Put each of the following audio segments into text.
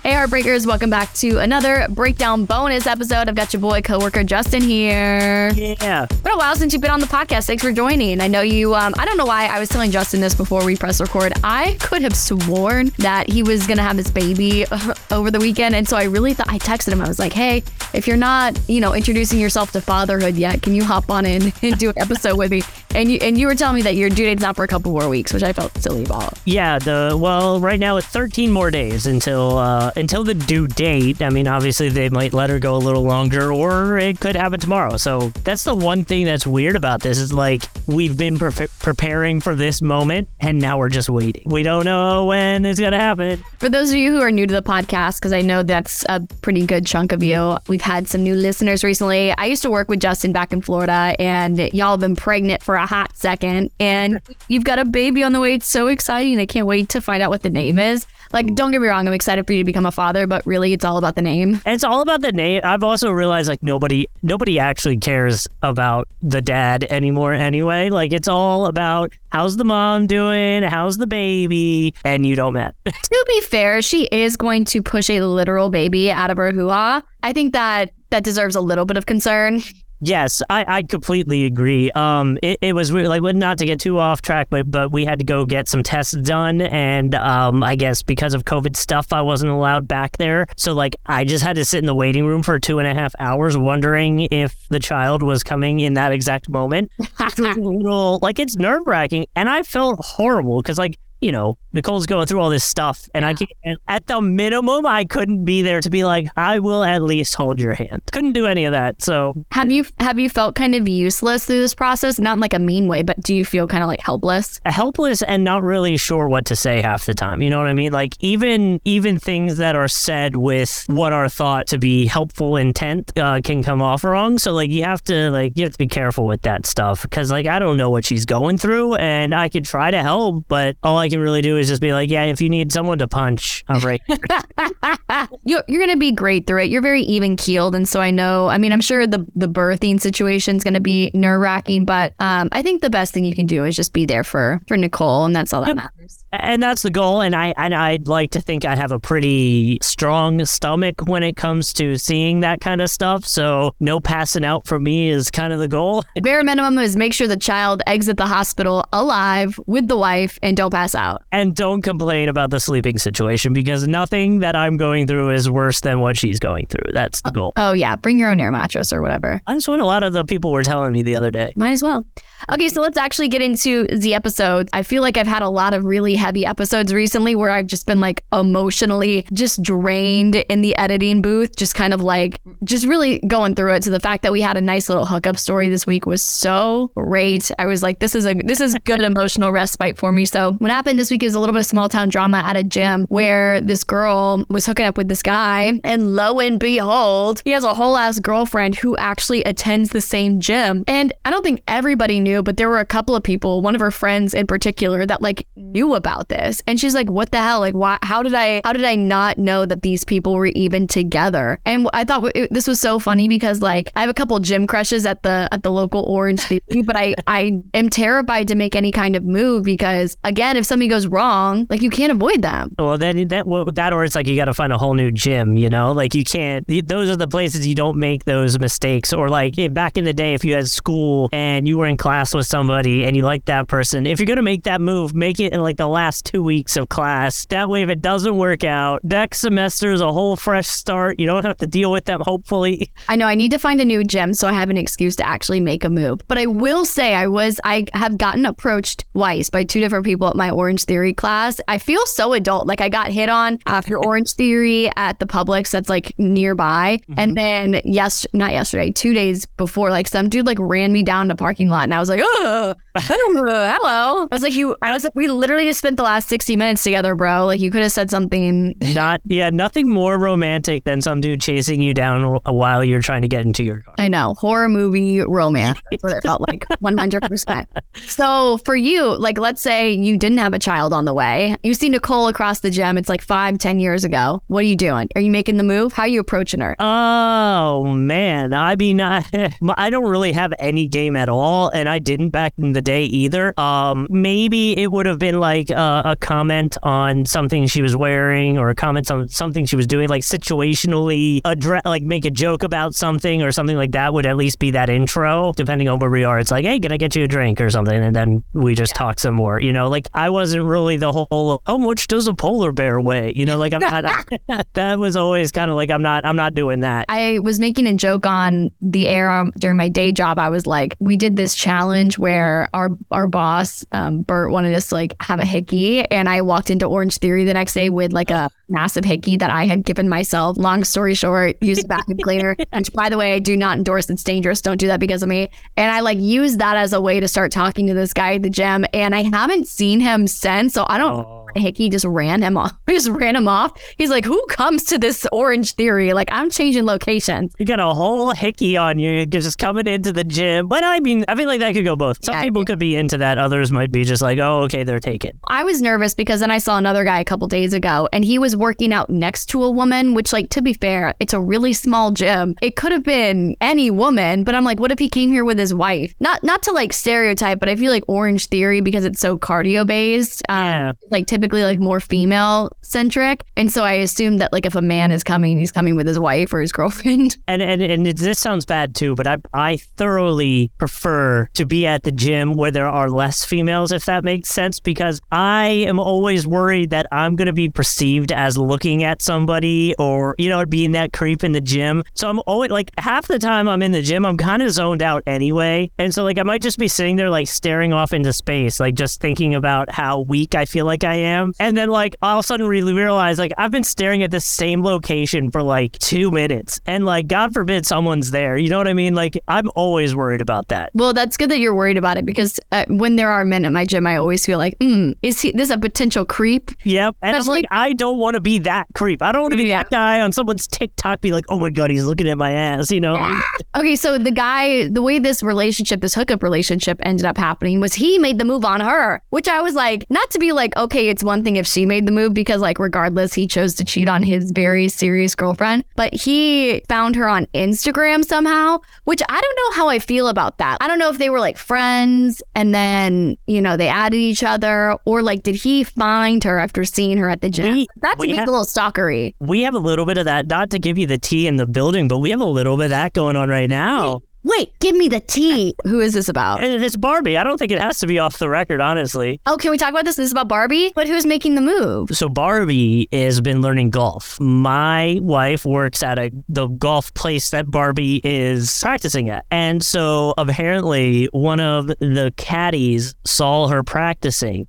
Hey, Heartbreakers, welcome back to another breakdown bonus episode. I've got your boy, coworker Justin here. Yeah. Been a while since you've been on the podcast. Thanks for joining. I know you, um, I don't know why I was telling Justin this before we press record. I could have sworn that he was going to have his baby over the weekend. And so I really thought, I texted him, I was like, hey, if you're not, you know, introducing yourself to fatherhood yet, can you hop on in and do an episode with me? And you, and you were telling me that your due date's not for a couple more weeks, which I felt silly about. Yeah, the well, right now it's 13 more days until uh, Uh, until the due date. I mean, obviously they might let her go a little longer, or it could happen tomorrow. So that's the one thing that's weird about this is like we've been pre- preparing for this moment, and now we're just waiting. We don't know when it's gonna happen. For those of you who are new to the podcast, because I know that's a pretty good chunk of you, we've had some new listeners recently. I used to work with Justin back in Florida, and y'all have been pregnant for a hot second, and you've got a baby on the way. It's so exciting. I can't wait to find out what the name is. Like, don't get me wrong, I'm excited for you to become a father, but really, it's all about the name. It's all about the name. I've also realized like nobody, nobody actually cares about the dad anymore. Anyway, like it's all about how's the mom doing, how's the baby, and you don't matter. to be fair, she is going to push a literal baby out of her hoo-ha. I think that that deserves a little bit of concern. Yes, I, I completely agree. Um, it, it was weird, like not to get too off track, but but we had to go get some tests done, and um, I guess because of COVID stuff, I wasn't allowed back there. So like, I just had to sit in the waiting room for two and a half hours, wondering if the child was coming in that exact moment. little like it's nerve wracking, and I felt horrible because like you know, Nicole's going through all this stuff, and I can't, at the minimum, I couldn't be there to be like, I will at least hold your hand. Couldn't do any of that. So, have you have you felt kind of useless through this process? Not in like a mean way, but do you feel kind of like helpless? Helpless and not really sure what to say half the time. You know what I mean? Like even even things that are said with what are thought to be helpful intent uh, can come off wrong. So like you have to like you have to be careful with that stuff because like I don't know what she's going through, and I could try to help, but all I can really do is just be like, yeah, if you need someone to punch, I'm right. you're, you're gonna be great through it. You're very even keeled, and so I know. I mean, I'm sure the the birthing situation is gonna be nerve wracking, but um, I think the best thing you can do is just be there for for Nicole, and that's all that matters. And that's the goal. And I and I'd like to think I have a pretty strong stomach when it comes to seeing that kind of stuff. So no passing out for me is kind of the goal. Bare minimum is make sure the child exit the hospital alive with the wife and don't pass out. And don't complain about the sleeping situation because nothing that I'm going through is worse than what she's going through. That's the goal. Oh, yeah. Bring your own air mattress or whatever. That's what a lot of the people were telling me the other day. Might as well. Okay, so let's actually get into the episode. I feel like I've had a lot of really heavy episodes recently where I've just been like emotionally just drained in the editing booth, just kind of like just really going through it. So the fact that we had a nice little hookup story this week was so great. I was like, this is a this is good emotional respite for me. So what happened this week is a little bit of small town drama at a gym where this girl was hooking up with this guy, and lo and behold, he has a whole ass girlfriend who actually attends the same gym. And I don't think everybody knew but there were a couple of people, one of her friends in particular, that like knew about this. And she's like, what the hell? Like, why, how did I, how did I not know that these people were even together? And I thought it, this was so funny because like I have a couple gym crushes at the, at the local Orange but I, I am terrified to make any kind of move because again, if something goes wrong, like you can't avoid them. Well, then that, well, that, or it's like you got to find a whole new gym, you know, like you can't, those are the places you don't make those mistakes. Or like back in the day, if you had school and you were in class with somebody and you like that person, if you're gonna make that move, make it in like the last two weeks of class. That way, if it doesn't work out, next semester is a whole fresh start. You don't have to deal with them, hopefully. I know I need to find a new gym so I have an excuse to actually make a move. But I will say I was I have gotten approached twice by two different people at my Orange Theory class. I feel so adult. Like I got hit on after Orange Theory at the Publix that's like nearby. Mm-hmm. And then yes not yesterday, two days before, like some dude like ran me down the parking lot and I was like, oh hello. I was like, you I was like, we literally just spent the last 60 minutes together, bro. Like you could have said something Not, yeah, nothing more romantic than some dude chasing you down while you're trying to get into your car. I know, horror movie romance. That's what it felt like, 100%. So for you, like, let's say you didn't have a child on the way. You see Nicole across the gym. It's like five, ten years ago. What are you doing? Are you making the move? How are you approaching her? Oh man, I mean, I, I don't really have any game at all, and I didn't back in the day either. Um, maybe it would have been like a, a comment on something she was wearing, or a comment on something she was doing, like situationally address, like make a joke about something or something like that. Would at least be that intro, depending on where we are. It's like, hey, can I get you a drink or something, and then we just talk some more. You know, like I wasn't really the whole, how much does a polar bear weigh? You know, like I'm not. that was always kind of like I'm not. I'm not doing that. I was making a joke on the air um, during my day job. I was like, we did this challenge where our our boss, um, Bert, wanted us to like have a hickey, and I walked into Orange Theory the next day with like a massive hickey that I had given myself. Long story short, used a vacuum cleaner, And by the way, I do not endorse. It's dangerous. Don't do that because of me. And I like used that as a way to start talking to this guy at the gym, and I haven't seen him since. So I don't. Oh. Hickey just ran him off. He just ran him off. He's like, "Who comes to this Orange Theory? Like, I'm changing locations." You got a whole hickey on you You're just coming into the gym. But I mean, I feel like that could go both. Some Yeah. people could be into that. Others might be just like, oh, okay, they're taken. I was nervous because then I saw another guy a couple days ago and he was working out next to a woman, which, like, to be fair, it's a really small gym. It could have been any woman, but I'm like, what if he came here with his wife? Not not to like stereotype, but I feel like Orange Theory because it's so cardio based, um, Yeah. like typically like more female centric. And so I assume that like if a man is coming, he's coming with his wife or his girlfriend. And and, and it, this sounds bad too, but I I thoroughly prefer to be at the gym where there are less females, if that makes sense, because I am always worried that I'm gonna be perceived as looking at somebody or you know being that creep in the gym. So I'm always like half the time I'm in the gym, I'm kind of zoned out anyway, and so like I might just be sitting there like staring off into space, like just thinking about how weak I feel like I am, and then like all of a sudden really realize like I've been staring at the same location for like two minutes, and like God forbid someone's there. You know what I mean? Like I'm always worried about that. Well, that's good that you're worried about it because uh, when there are men at my gym, I always feel like, mm, is he this a potential creep? Yep. And I'm like, I don't want to be that creep. I don't want to be Yeah. that guy on someone's TikTok be like, oh my God, he's looking at my ass, you know? Okay, so the guy, the way this relationship, this hookup relationship ended up happening was he made the move on her, which I was like, not to be like, okay, it's one thing if she made the move because, like, regardless, he chose to cheat on his very serious girlfriend, but he found her on Instagram somehow, which I don't know how I feel about that. I don't know if they were like friends and then, you know, they added each other, or like, did he find her after seeing her at the gym? We- That to we me have- a little stalkery. We have a little bit of that, not to give you the tea in the building, but we have a little bit of that going on right now. Wait, give me the tea. Who is this about? And it's Barbie. I don't think it has to be off the record, honestly. Oh, can we talk about this? This is about Barbie, but who's making the move? So Barbie has been learning golf. My wife works at a the golf place that Barbie is practicing at. And so apparently one of the caddies saw her practicing,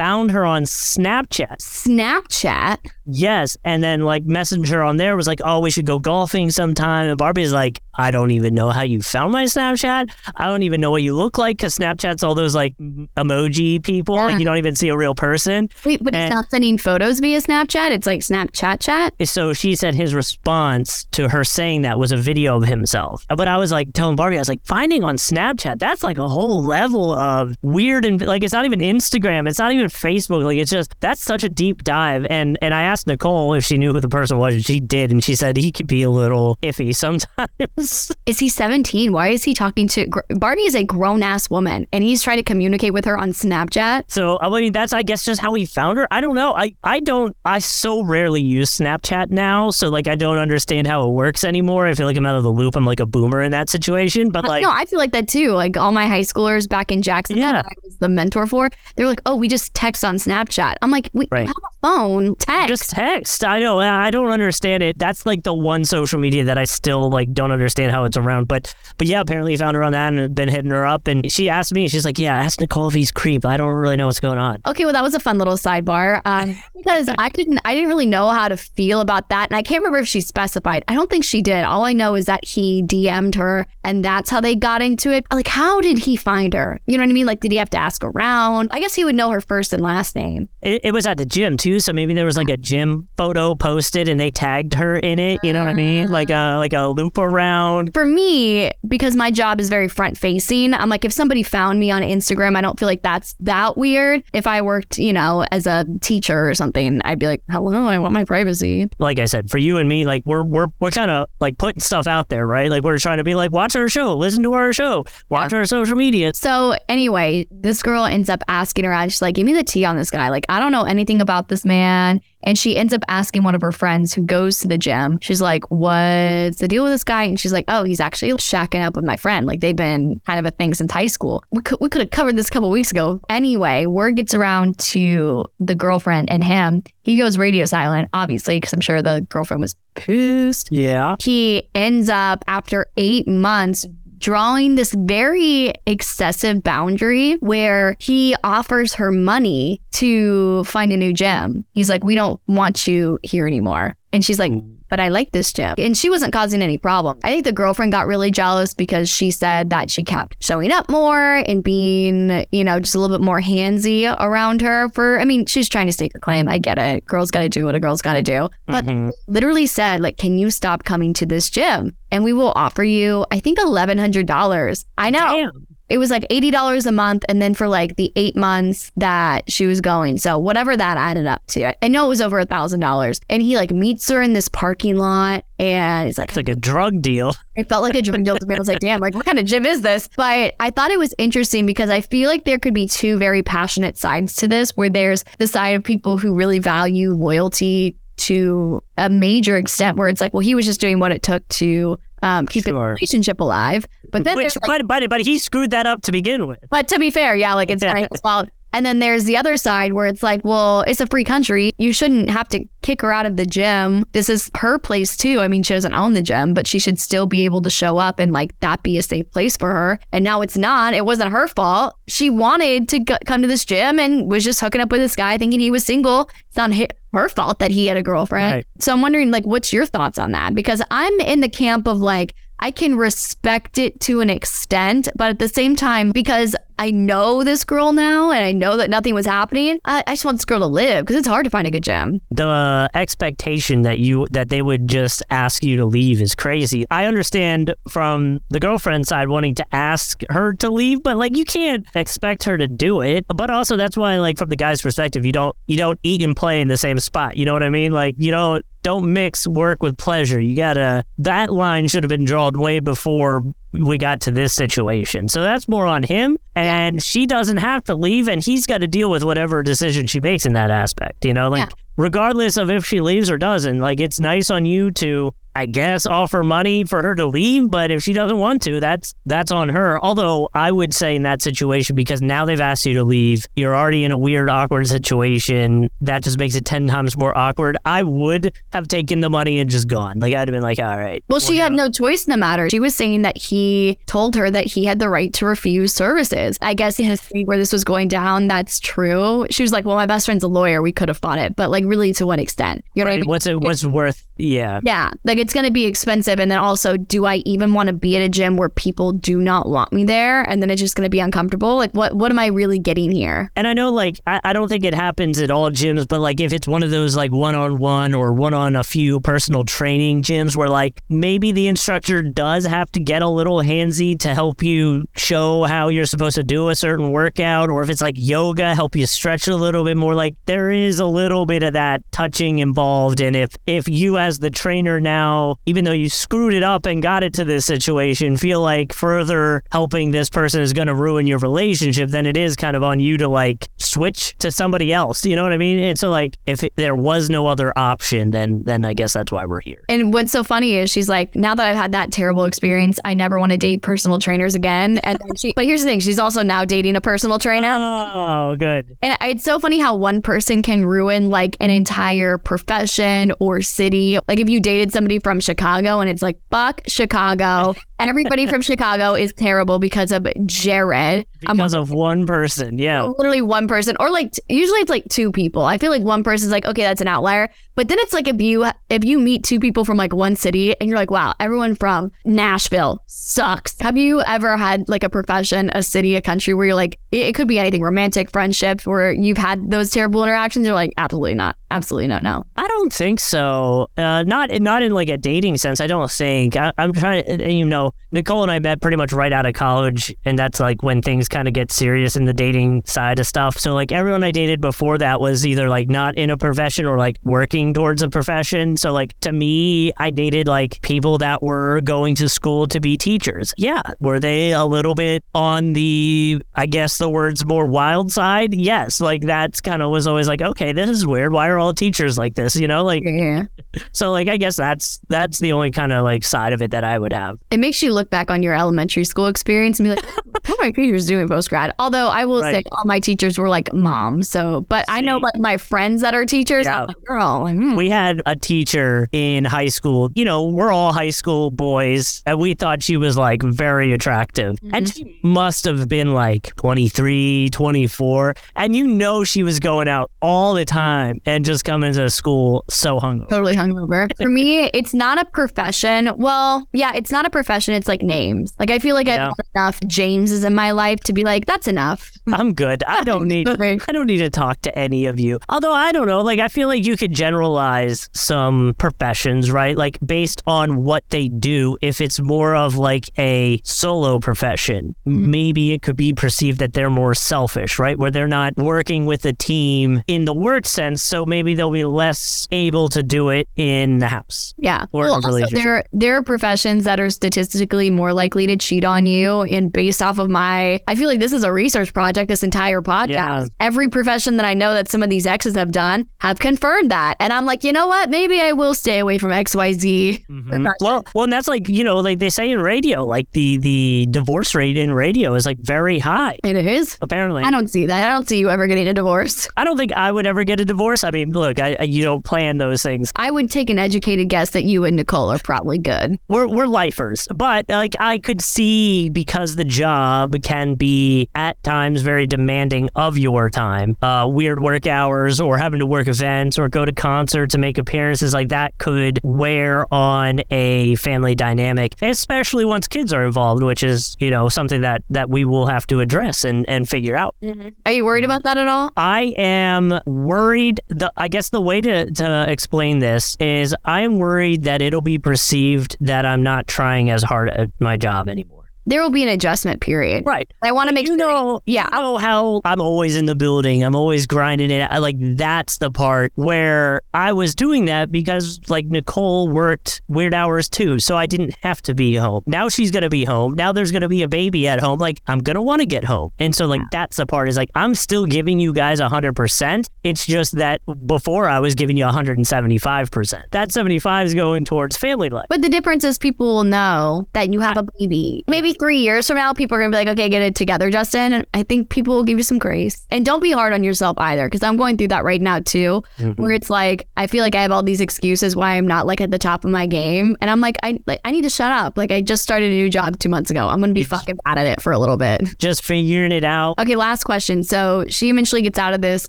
found her on Snapchat. Snapchat. Yes, and then like messaged her on there was like, "Oh, we should go golfing sometime." And Barbie's like, "I don't even know how you found my Snapchat. I don't even know what you look like because Snapchat's all those like emoji people. Yeah. Like you don't even see a real person." Wait, but And- it's not sending photos via Snapchat. It's like Snapchat chat. So she said his response to her saying that was a video of himself. But I was like telling Barbie, I was like, finding on Snapchat, that's like a whole level of weird and like it's not even Instagram, it's not even Facebook. Like it's just that's such a deep dive. And and I asked Nicole if she knew who the person was, and she did, and she said he could be a little iffy sometimes. Is he 17? Why is he talking to Barney? Is a grown ass woman, and he's trying to communicate with her on Snapchat. So I mean, that's I guess just how he found her. I don't know. I I don't. I so rarely use Snapchat now, so like I don't understand how it works anymore. I feel like I'm out of the loop. I'm like a boomer in that situation. But uh, like, no, I feel like that too. Like all my high schoolers back in Jackson, Yeah. that I was the mentor for. They were like, "Oh, we just text on Snapchat." I'm like, "We Right. have a phone, text." just text. I know. I don't understand it. That's like the one social media that I still like don't understand how it's around. But but yeah, apparently he found her on that and had been hitting her up. And she asked me. She's like, "Yeah, ask Nicole if he's creep. I don't really know what's going on." Okay, well, that was a fun little sidebar um, because I didn't, I didn't really know how to feel about that, and I can't remember if she specified. I don't think she did. All I know is that he DM'd her, and that's how they got into it. Like, how did he find her? You know what I mean? Like, did he have to ask around? I guess he would know her first and last name. It, it was at the gym too, so maybe there was like a gym photo posted and they tagged her in it. You know what I mean? Like a like a loop around. For me, because my job is very front facing, I'm like, if somebody found me on Instagram, I don't feel like that's that weird. If I worked, you know, as a teacher or something, I'd be like, hello, I want my privacy. Like I said, for you and me, like we're we're we're kind of like putting stuff out there, right? Like we're trying to be like, watch our show, listen to our show, watch our social media. So anyway, this girl ends up asking her out. She's like, "Give me the tea on this guy. Like, I don't know anything about this man." And she ends up asking one of her friends who goes to the gym. She's like, "What's the deal with this guy?" And she's like, "Oh, he's actually shacking up with my friend. Like, they've been kind of a thing since high school. We could we could have covered this a couple weeks ago. Anyway, word gets around to the girlfriend and him. He goes radio silent, obviously, because I'm sure the girlfriend was pissed Yeah. he ends up after eight months drawing this very excessive boundary where he offers her money to find a new gym. He's like, We don't want you here anymore. And she's like, hmm. But I like this gym. And she wasn't causing any problem. I think the girlfriend got really jealous because she said that she kept showing up more and being, you know, just a little bit more handsy around her for, I mean, she's trying to stake her claim. I get it. Girls got to do what a girl's got to do. But Mhm. literally said, like, can you stop coming to this gym? And we will offer you, I think, $1,100. I know Damn. It was like $80 a month. And then for like the eight months that she was going. So whatever that added up to, I know it was over a $1,000. And he like meets her in this parking lot and he's like, It's like a drug deal. it felt like a drug deal to me. I was like, damn, like what kind of gym is this? But I thought it was interesting because I feel like there could be two very passionate sides to this, where there's the side of people who really value loyalty to a major extent, where it's like, well, he was just doing what it took to um, keep the relationship alive. But then Which, like, but, but but he screwed that up to begin with. but to be fair, yeah, like it's. Frank's fault. And then there's the other side where it's like, well, it's a free country. You shouldn't have to kick her out of the gym. This is her place too. I mean, she doesn't own the gym, but she should still be able to show up and like that be a safe place for her. And now it's not. It wasn't her fault. She wanted to go- come to this gym and was just hooking up with this guy thinking he was single. It's not hi- her fault that he had a girlfriend. Right. So I'm wondering, like, what's your thoughts on that? Because I'm in the camp of like, I can respect it to an extent, but at the same time, because I know this girl now and I know that nothing was happening, I, I just want this girl to live because it's hard to find a good gym. the expectation that you that they would just ask you to leave is crazy. I understand from the girlfriend side wanting to ask her to leave, but like you can't expect her to do it. But also that's why like from the guy's perspective, you don't you don't eat and play in the same spot. You know what I mean? Like you don't don't mix work with pleasure. You gotta that line should have been drawn way before we got to this situation. So that's more on him. And she doesn't have to leave and he's got to deal with whatever decision she makes in that aspect. You know, like Yeah. Regardless of if she leaves or doesn't, like it's nice on you to I guess offer money for her to leave, but if she doesn't want to, that's that's on her. Although I would say in that situation because now they've asked you to leave, you're already in a weird awkward situation. That just makes it 10 times more awkward. I would have taken the money and just gone. Like I'd have been like, "All right." Well, she had no choice in the matter. She was saying that he told her that he had the right to refuse services. I guess in history where this was going down, that's true. She was like, Well, my best friend's a lawyer. We could have fought it. But like, really, to what extent? You know what I mean? What's it what's worth yeah. Yeah, like it's going to be expensive. And then also, do I even want to be at a gym where people do not want me there? And then it's just going to be uncomfortable. Like, what what am I really getting here? And I know, like, I, I don't think it happens at all gyms, but like, if it's one of those like one on one or one on a few personal training gyms where like maybe the instructor does have to get a little handsy to help you show how you're supposed to do a certain workout, or if it's like yoga, help you stretch a little bit more, like, there is a little bit of of that touching involved. And if if you as the trainer now, even though you screwed it up and got it to this situation, feel like further helping this person is going to ruin your relationship, then it is kind of on you to like switch to somebody else. You know what I mean? And so like if it, there was no other option, then then I guess that's why we're here. And what's so funny is she's like, now that I've had that terrible experience, I never want to date personal trainers again. And then she, but here's the thing, she's also now dating a personal trainer. Oh, good. And it's so funny how one person can ruin like an entire profession or city. Like if you dated somebody from Chicago and it's like, fuck Chicago. Everybody from Chicago is terrible because of Jared. I'm Because of one person. Yeah. literally one person or like usually it's like two people i feel like one person's like okay that's an outlier but then it's like if you if you meet two people from like one city and you're like wow everyone from nashville sucks have you ever had like a profession a city a country where you're like it, it could be anything romantic friendship where you've had those terrible interactions you're like absolutely not absolutely not no I don't think so. Uh, not not in like a dating sense. I don't think. I, I'm trying. You know, Nicole and I met pretty much right out of college, and that's like when things kind of get serious in the dating side of stuff. So like everyone I dated before that was either like not in a profession or like working towards a profession. So like to me, I dated like people that were going to school to be teachers. Yeah, were they a little bit on the I guess the words more wild side? Yes, like that's kind of was always like okay, this is weird. Why are all teachers like this? You know, like yeah so like I guess that's that's the only kind of like side of it that I would have. it makes you look back on your elementary school experience and be like, what are my teachers doing post grad? Although I will say all my teachers were like moms. So, but I know like my friends that are teachers, Yeah. I'm like, girl, like, hmm. We had a teacher in high school. You know, we're all high school boys, and we thought she was like very attractive. And she must have been like 23, 24. And you know, she was going out all the time and just coming to school so hungover. totally hungover. For me, it's not a profession. Well, yeah, it's not a profession. It's like names. Like I feel like Yeah. I've enough Jameses in my life to be like, that's enough. I'm good. I don't need. I don't need to talk to any of you. Although I don't know, like I feel like you could generalize some professions, right? Like based on what they do. If it's more of like a solo profession, mm-hmm. maybe it could be perceived that they're more selfish, right? Where they're not working with a team in the word sense, so maybe they'll be less able to do it in the house. Yeah. Or well, also, there there are professions that are statistically more likely to cheat on you. And based off of my, I feel like this is a research project. This entire podcast, Yeah. every profession that I know that some of these exes have done have confirmed that. And I'm like, you know what? Maybe I will stay away from X Y Z. Mhm. Well, well, and that's like you know, like they say in radio, like the the divorce rate in radio is like very high. It is. Apparently, I don't see that. I don't see you ever getting a divorce. I don't think I would ever get a divorce. I mean, look, I, I you don't plan those things. I would take an educated guess that you and Nicole are probably good. We're we're lifers, but like I could see because the job can be at times very demanding of your time. Uh, weird work hours, or having to work events, or go to concerts and make appearances like that could wear on a family dynamic, especially once kids are involved, which is you know something that that we will have to address and and figure out. Mm-hmm. Are you worried about that at all? I am worried. The I guess the way to, to explain this is I am worried that it'll be perceived that I'm not trying as hard at my job anymore. There will be an adjustment period. Right. I want to make sure You know, Yeah. I know how I'm always in the building. I'm always grinding it. I like that's the part where I was doing that because like Nicole worked weird hours too, so I didn't have to be home. Now she's gonna be home. Now there's gonna be a baby at home. Like I'm gonna want to get home, and so like that's the part is like I'm still giving you guys hundred percent. It's just that before I was giving you 175 percent. That 75 is going towards family life. But the difference is people will know that you have a baby. Maybe three years from now, people are going to be like, okay, get it together, Justin. And I think people will give you some grace. And don't be hard on yourself either, because I'm going through that right now too, mm-hmm. where it's like, I feel like I have all these excuses why I'm not like at the top of my game. And I'm like, I, like, I need to shut up. Like, I just started a new job two months ago. I'm going to be fucking bad at it for a little bit. Just figuring it out. Okay, last question. So she eventually gets out of this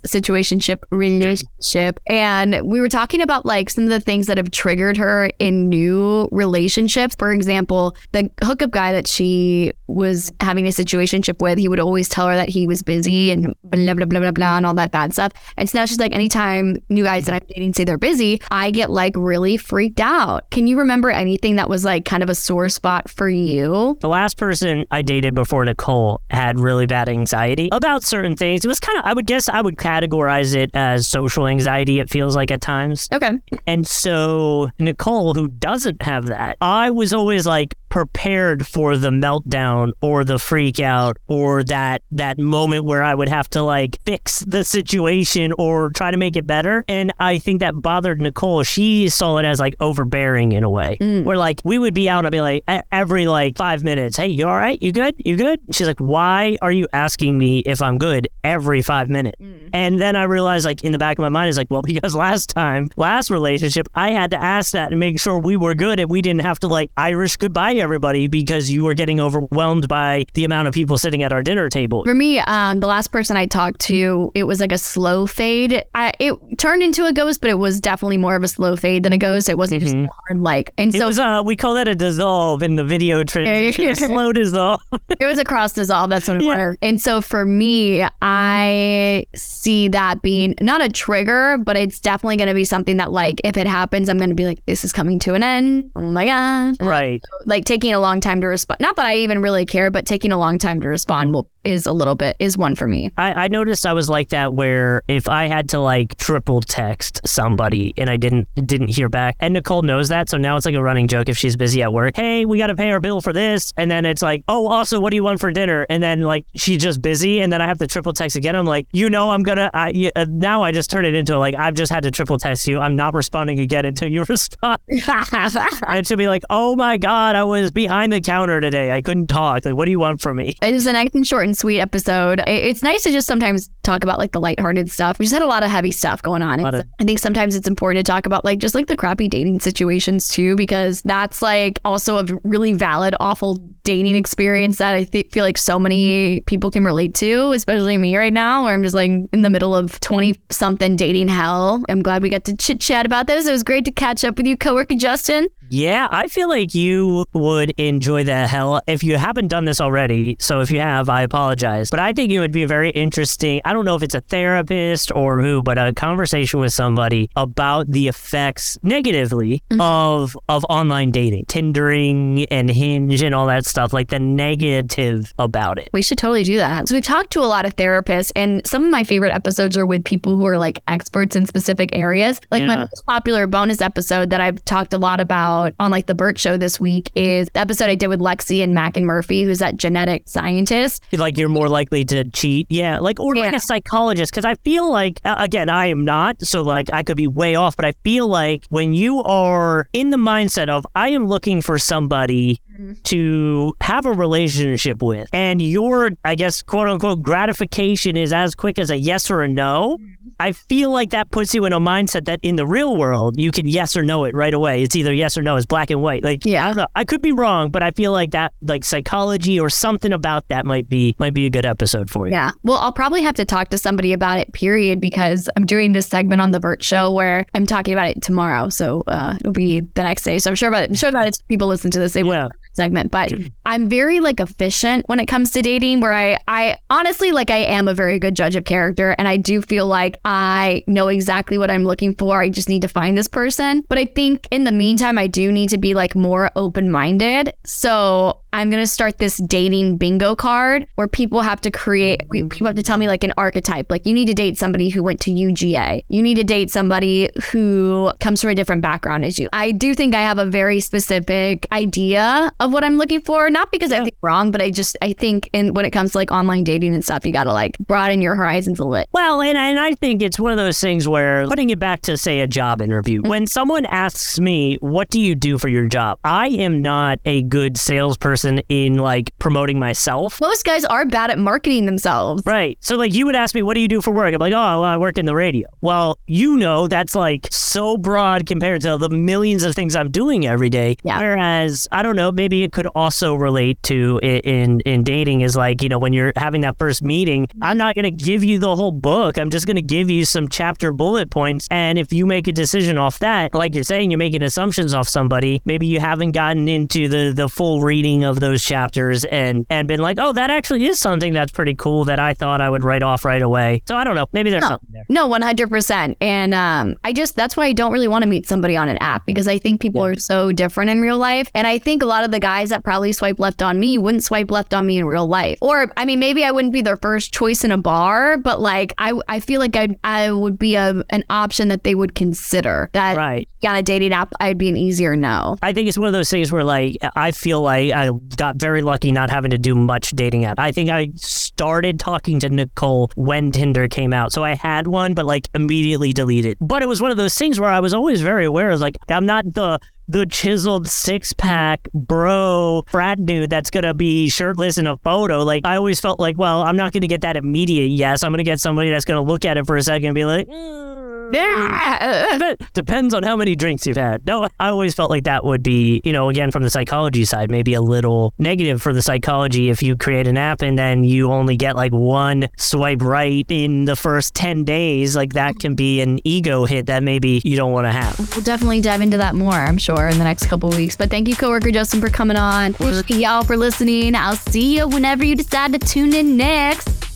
situationship relationship, and we were talking about like some of the things that have triggered her in new relationships. For example, the hookup guy that she he was having a situationship with, he would always tell her that he was busy and blah blah blah blah blah and all that bad stuff. And so now she's like, anytime new guys that I'm dating say they're busy, I get like really freaked out. Can you remember anything that was like kind of a sore spot for you? The last person I dated before Nicole had really bad anxiety about certain things. It was kind of, I would guess I would categorize it as social anxiety, it feels like at times. Okay. And so Nicole, who doesn't have that, I was always like prepared for the meltdown or the freak out or that that moment where I would have to like fix the situation or try to make it better. And I think that bothered Nicole. She saw it as like overbearing in a way. Mm. Where like we would be out, I'd be like every like five minutes, hey, you all right? You good? You good? She's like, why are you asking me if I'm good every five minutes? Mm. And then I realized, like, in the back of my mind, is like, well, because last time, last relationship, I had to ask that and make sure we were good and we didn't have to, like, Irish goodbye everybody because you were getting overwhelmed by the amount of people sitting at our dinner table. For me, um, the last person I talked to, it was like a slow fade. I, it turned into a ghost, but it was definitely more of a slow fade than a ghost. It wasn't just hard like. And It so was, uh, we call that a dissolve in the video transition. yeah. Slow dissolve. it was a cross dissolve. That's what it was. And so for me, I see that being not a trigger, but it's definitely going to be something that, like, if it happens, I'm going to be like, this is coming to an end. Oh my God. right. Like taking a long time to respond. Not that I even really care, but taking a long time to respond will, is a little bit, is one for me. I, I noticed I was like that where if I had to like triple text somebody and I didn't didn't hear back, and Nicole knows that, so now it's like a running joke if she's busy at work. Hey, we got to pay our bill for this, and then it's like, oh, also, what do you want for dinner? And then like she's just busy, and then I have to triple text again. I'm like, you know, I'm gonna. I, uh, now I just turn it into like I've just had to triple text you. I'm not responding again until you respond. and she'll be like, oh my god, I was behind the counter today. I couldn't talk. Like, what do you want from me? It is a nice and short and sweet episode. It's nice to just sometimes talk about like the lighthearted stuff. We just had a lot of heavy stuff going on. Of- I think sometimes it's important to talk about like just like the crappy dating situations too, because that's like also a really valid, awful dating experience that I th- feel like so many people can relate to, especially me right now, where I'm just like in the middle of 20 something dating hell. I'm glad we got to chit chat about this. It was great to catch up with you, coworker Justin. Yeah, I feel like you would enjoy the hell if you haven't done this already. So if you have, I apologize. But I think it would be very interesting. I don't know if it's a therapist or who, but a conversation with somebody about the effects negatively mm-hmm. of of online dating, Tindering and Hinge and all that stuff, like the negative about it. We should totally do that. So we've talked to a lot of therapists, and some of my favorite episodes are with people who are like experts in specific areas. Like my Yeah. most popular bonus episode that I've talked a lot about on like the Bert Show this week is the episode I did with Lexi and Mac and Murphy, who's that genetic scientist. like you're more likely to cheat yeah like or like a psychologist because i feel like uh, again i am not so like i could be way off but i feel like when you are in the mindset of i am looking for somebody to have a relationship with and your i guess quote unquote gratification is as quick as a yes or a no I feel like that puts you in a mindset that in the real world you can yes or no it right away. It's either yes or no. It's black and white. Like Yeah. I don't know. I could be wrong, but I feel like that like psychology or something about that might be might be a good episode for you. Yeah. Well, I'll probably have to talk to somebody about it, period, because I'm doing this segment on the Bert Show where I'm talking about it tomorrow. So uh, it'll be the next day. So I'm sure about it. I'm sure that it's people listen to this. They will. Segment, but I'm very like efficient when it comes to dating where I I honestly like I am a very good judge of character and I do feel like I know exactly what I'm looking for. I just need to find this person. But I think in the meantime I do need to be like more open-minded. So I'm going to start this dating bingo card where people have to create, people have to tell me like an archetype. Like, you need to date somebody who went to UGA. You need to date somebody who comes from a different background as you. I do think I have a very specific idea of what I'm looking for. Not because I think wrong, but I just, I think in when it comes to like online dating and stuff, you got to like broaden your horizons a little. Well, and, and I think it's one of those things where putting it back to, say, a job interview, mm-hmm. when someone asks me, What do you do for your job? I am not a good salesperson in like promoting myself. Most guys are bad at marketing themselves. Right. So, like, you would ask me, What do you do for work? I'm like, Oh, well, I work in the radio. Well, you know, that's like so broad compared to the millions of things I'm doing every day. Yeah. Whereas, I don't know, maybe it could also relate to in, in dating is like, you know, when you're having that first meeting, I'm not going to give you the whole book. I'm just going to give you some chapter bullet points. And if you make a decision off that, like you're saying, you're making assumptions off somebody, maybe you haven't gotten into the, the full reading of of those chapters and and been like, oh, that actually is something that's pretty cool that I thought I would write off right away. So I don't know. Maybe there's No. something there. No, 100%. And um, I just, that's why I don't really want to meet somebody on an app because I think people are so different in real life. And I think a lot of the guys that probably swipe left on me wouldn't swipe left on me in real life. Or, I mean, maybe I wouldn't be their first choice in a bar, but like, I, I feel like I'd, I would be a, an option that they would consider that Right. on a dating app, I'd be an easier no. I think it's one of those things where like I feel like I got very lucky not having to do much dating app. I think I started talking to Nicole when Tinder came out. So I had one but like immediately deleted. But it was one of those things where I was always very aware of like I'm not the the chiseled six pack bro frat dude that's gonna be shirtless in a photo. Like I always felt like, well, I'm not gonna get that immediate yes. I'm gonna get somebody that's gonna look at it for a second and be like, mm, Yeah. Depends on how many drinks you've had. No, I always felt like that would be, you know, again from the psychology side, maybe a little negative for the psychology if you create an app and then you only get like one swipe right in the first 10 days. Like that can be an ego hit that maybe you don't want to have. We'll definitely dive into that more, I'm sure, in the next couple of weeks. But thank you, coworker Justin, for coming on. Thank y'all for listening. I'll see you whenever you decide to tune in next.